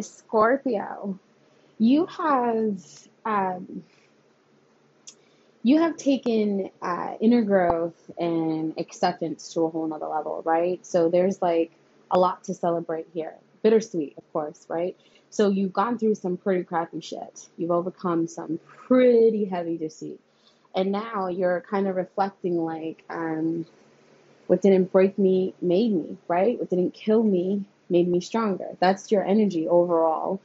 Scorpio, you have um, you have taken uh, inner growth and acceptance to a whole nother level, right? So there's like a lot to celebrate here. Bittersweet, of course, right? So you've gone through some pretty crappy shit. You've overcome some pretty heavy deceit. And now you're kind of reflecting like, um, what didn't break me made me, right? What didn't kill me made me stronger. That's your energy overall.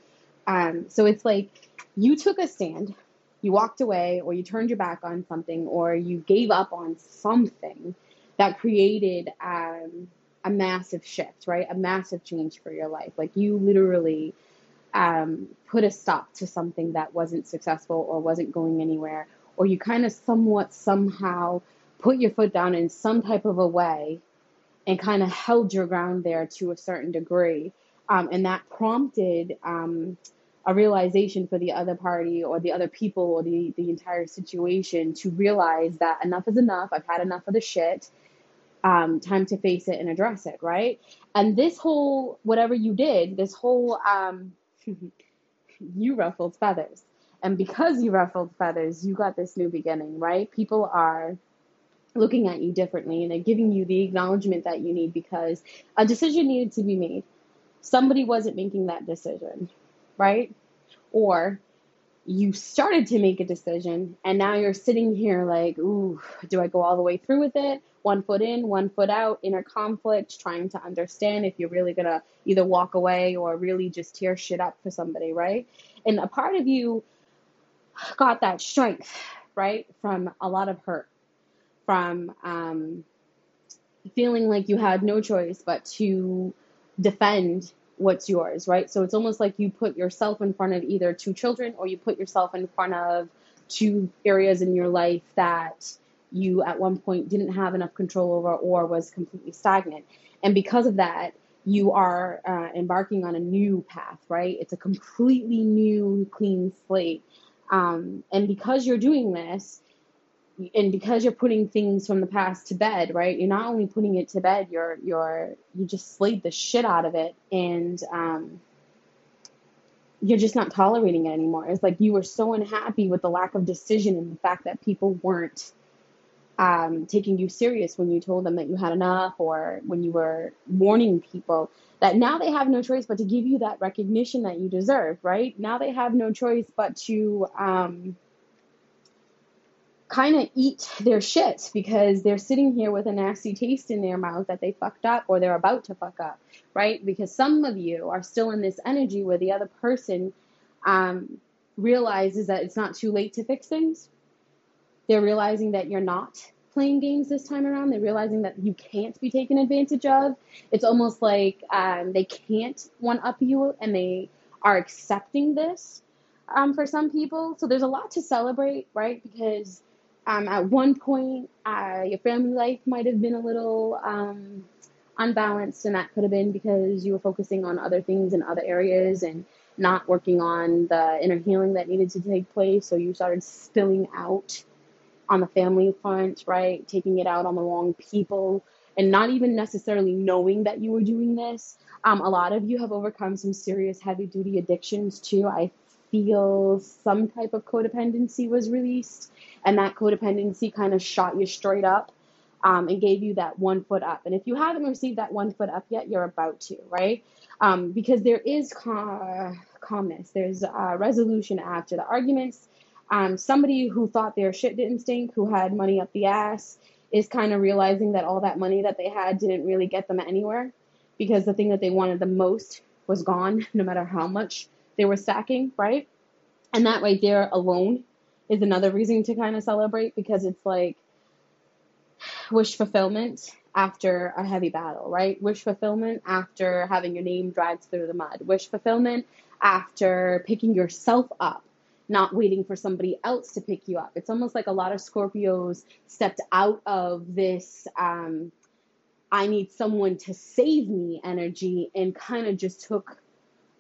Um, so it's like you took a stand you walked away or you turned your back on something or you gave up on something that created um, a massive shift, right? A massive change for your life. Like you literally um, put a stop to something that wasn't successful or wasn't going anywhere, or you kind of somewhat somehow put your foot down in some type of a way and kind of held your ground there to a certain degree. Um, and that prompted um, a realization for the other party or the other people or the, the entire situation to realize that enough is enough. I've had enough of the shit. Um, time to face it and address it, right? And this whole, whatever you did, this whole, um, you ruffled feathers. And because you ruffled feathers, you got this new beginning, right? People are looking at you differently and they're giving you the acknowledgement that you need because a decision needed to be made. Somebody wasn't making that decision, right? Or you started to make a decision and now you're sitting here like, ooh, do I go all the way through with it? One foot in, one foot out, inner conflict, trying to understand if you're really gonna either walk away or really just tear shit up for somebody, right? And a part of you got that strength, right, from a lot of hurt, from um, feeling like you had no choice but to defend what's yours, right? So it's almost like you put yourself in front of either two children or you put yourself in front of two areas in your life that you at one point didn't have enough control over or was completely stagnant. And because of that, you are uh, embarking on a new path, right? It's a completely new, clean slate. Um, and because you're doing this, and because you're putting things from the past to bed, right? You're not only putting it to bed, you're you're you just slayed the shit out of it, and um, you're just not tolerating it anymore. It's like you were so unhappy with the lack of decision and the fact that people weren't um, taking you serious when you told them that you had enough, or when you were warning people that now they have no choice but to give you that recognition that you deserve, right? Now they have no choice but to um, kind of eat their shit because they're sitting here with a nasty taste in their mouth that they fucked up or they're about to fuck up, right? Because some of you are still in this energy where the other person um, realizes that it's not too late to fix things. They're realizing that you're not playing games this time around. They're realizing that you can't be taken advantage of. It's almost like um, they can't one up you and they are accepting this um, for some people. So there's a lot to celebrate, right? Because um, at one point, uh, your family life might have been a little um, unbalanced, and that could have been because you were focusing on other things in other areas and not working on the inner healing that needed to take place. So you started spilling out on the family front, right? Taking it out on the wrong people and not even necessarily knowing that you were doing this. Um, a lot of you have overcome some serious heavy duty addictions too. I feel some type of codependency was released and that codependency kind of shot you straight up um, and gave you that one foot up. And if you haven't received that one foot up yet, you're about to, right? Um, because there is cal- calmness, there's resolution after the arguments. Um, somebody who thought their shit didn't stink, who had money up the ass, is kind of realizing that all that money that they had didn't really get them anywhere because the thing that they wanted the most was gone, no matter how much they were stacking, right? And that right there alone is another reason to kind of celebrate because it's like wish fulfillment after a heavy battle, right? Wish fulfillment after having your name dragged through the mud. Wish fulfillment after picking yourself up, not waiting for somebody else to pick you up. It's almost like a lot of Scorpios stepped out of this um, I need someone to save me energy and kind of just took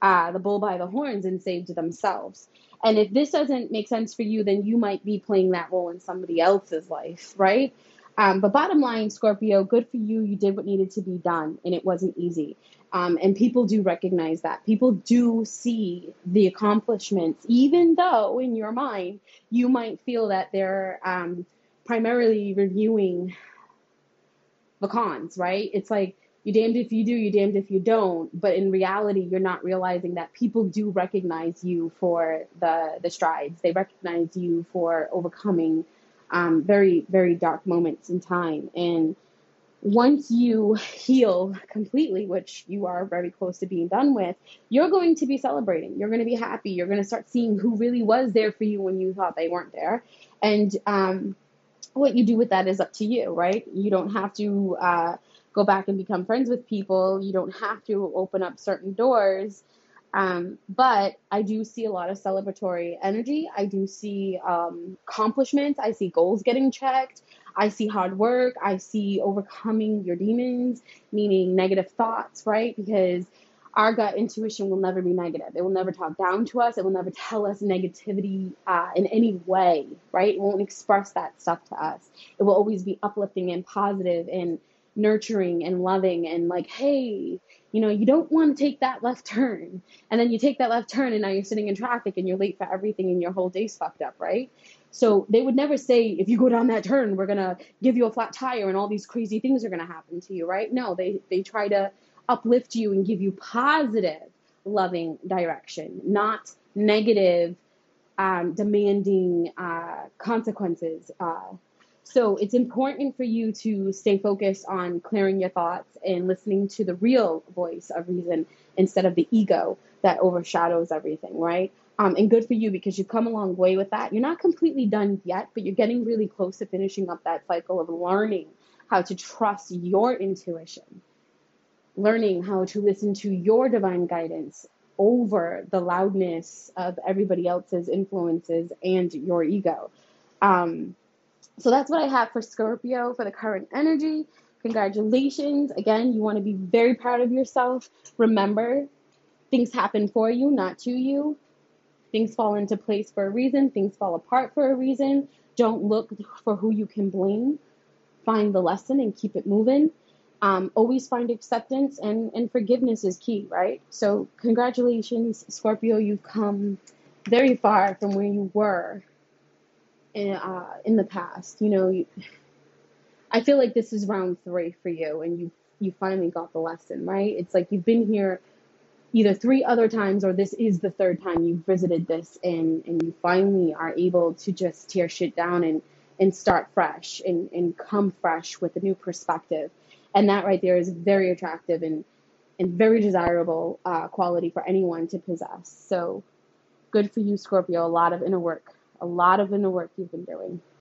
uh, the bull by the horns and saved themselves. And if this doesn't make sense for you, then you might be playing that role in somebody else's life, right? Um, but bottom line, Scorpio, good for you. You did what needed to be done, and it wasn't easy. Um, and people do recognize that. People do see the accomplishments, even though in your mind you might feel that they're um, primarily reviewing the cons, right? It's like you damned if you do, you're damned if you don't. But in reality, you're not realizing that people do recognize you for the the strides. They recognize you for overcoming um, very very dark moments in time. And once you heal completely, which you are very close to being done with, you're going to be celebrating. You're going to be happy. You're going to start seeing who really was there for you when you thought they weren't there. And um, what you do with that is up to you, right? You don't have to uh, go back and become friends with people. You don't have to open up certain doors. Um, but I do see a lot of celebratory energy. I do see um, accomplishments. I see goals getting checked. I see hard work. I see overcoming your demons, meaning negative thoughts, right? Because our gut intuition will never be negative. It will never talk down to us. It will never tell us negativity uh, in any way, right? It won't express that stuff to us. It will always be uplifting and positive and nurturing and loving and like, hey, you know, you don't want to take that left turn. And then you take that left turn and now you're sitting in traffic and you're late for everything and your whole day's fucked up, right? So they would never say, if you go down that turn, we're going to give you a flat tire and all these crazy things are going to happen to you, right? No, they, they try to uplift you and give you positive, loving direction, not negative, um, demanding uh, consequences. Uh, so it's important for you to stay focused on clearing your thoughts and listening to the real voice of reason instead of the ego that overshadows everything, right? Um, and good for you because you've come a long way with that. You're not completely done yet, but you're getting really close to finishing up that cycle of learning how to trust your intuition learning how to listen to your divine guidance over the loudness of everybody else's influences and your ego. Um, so that's what I have for Scorpio for the current energy. Congratulations. Again, you want to be very proud of yourself. Remember, things happen for you, not to you. Things fall into place for a reason, things fall apart for a reason. Don't look for who you can blame. Find the lesson and keep it moving um, always find acceptance and, and forgiveness is key, right? So, congratulations, Scorpio. You've come very far from where you were in, uh, in the past. You know, you, I feel like this is round three for you, and you you finally got the lesson, right? It's like you've been here either three other times or this is the third time you've visited this, and and you finally are able to just tear shit down and and start fresh and and come fresh with a new perspective and that right there is very attractive and and very desirable uh, quality for anyone to possess. So good for you, Scorpio. A lot of inner work, a lot of inner work you've been doing.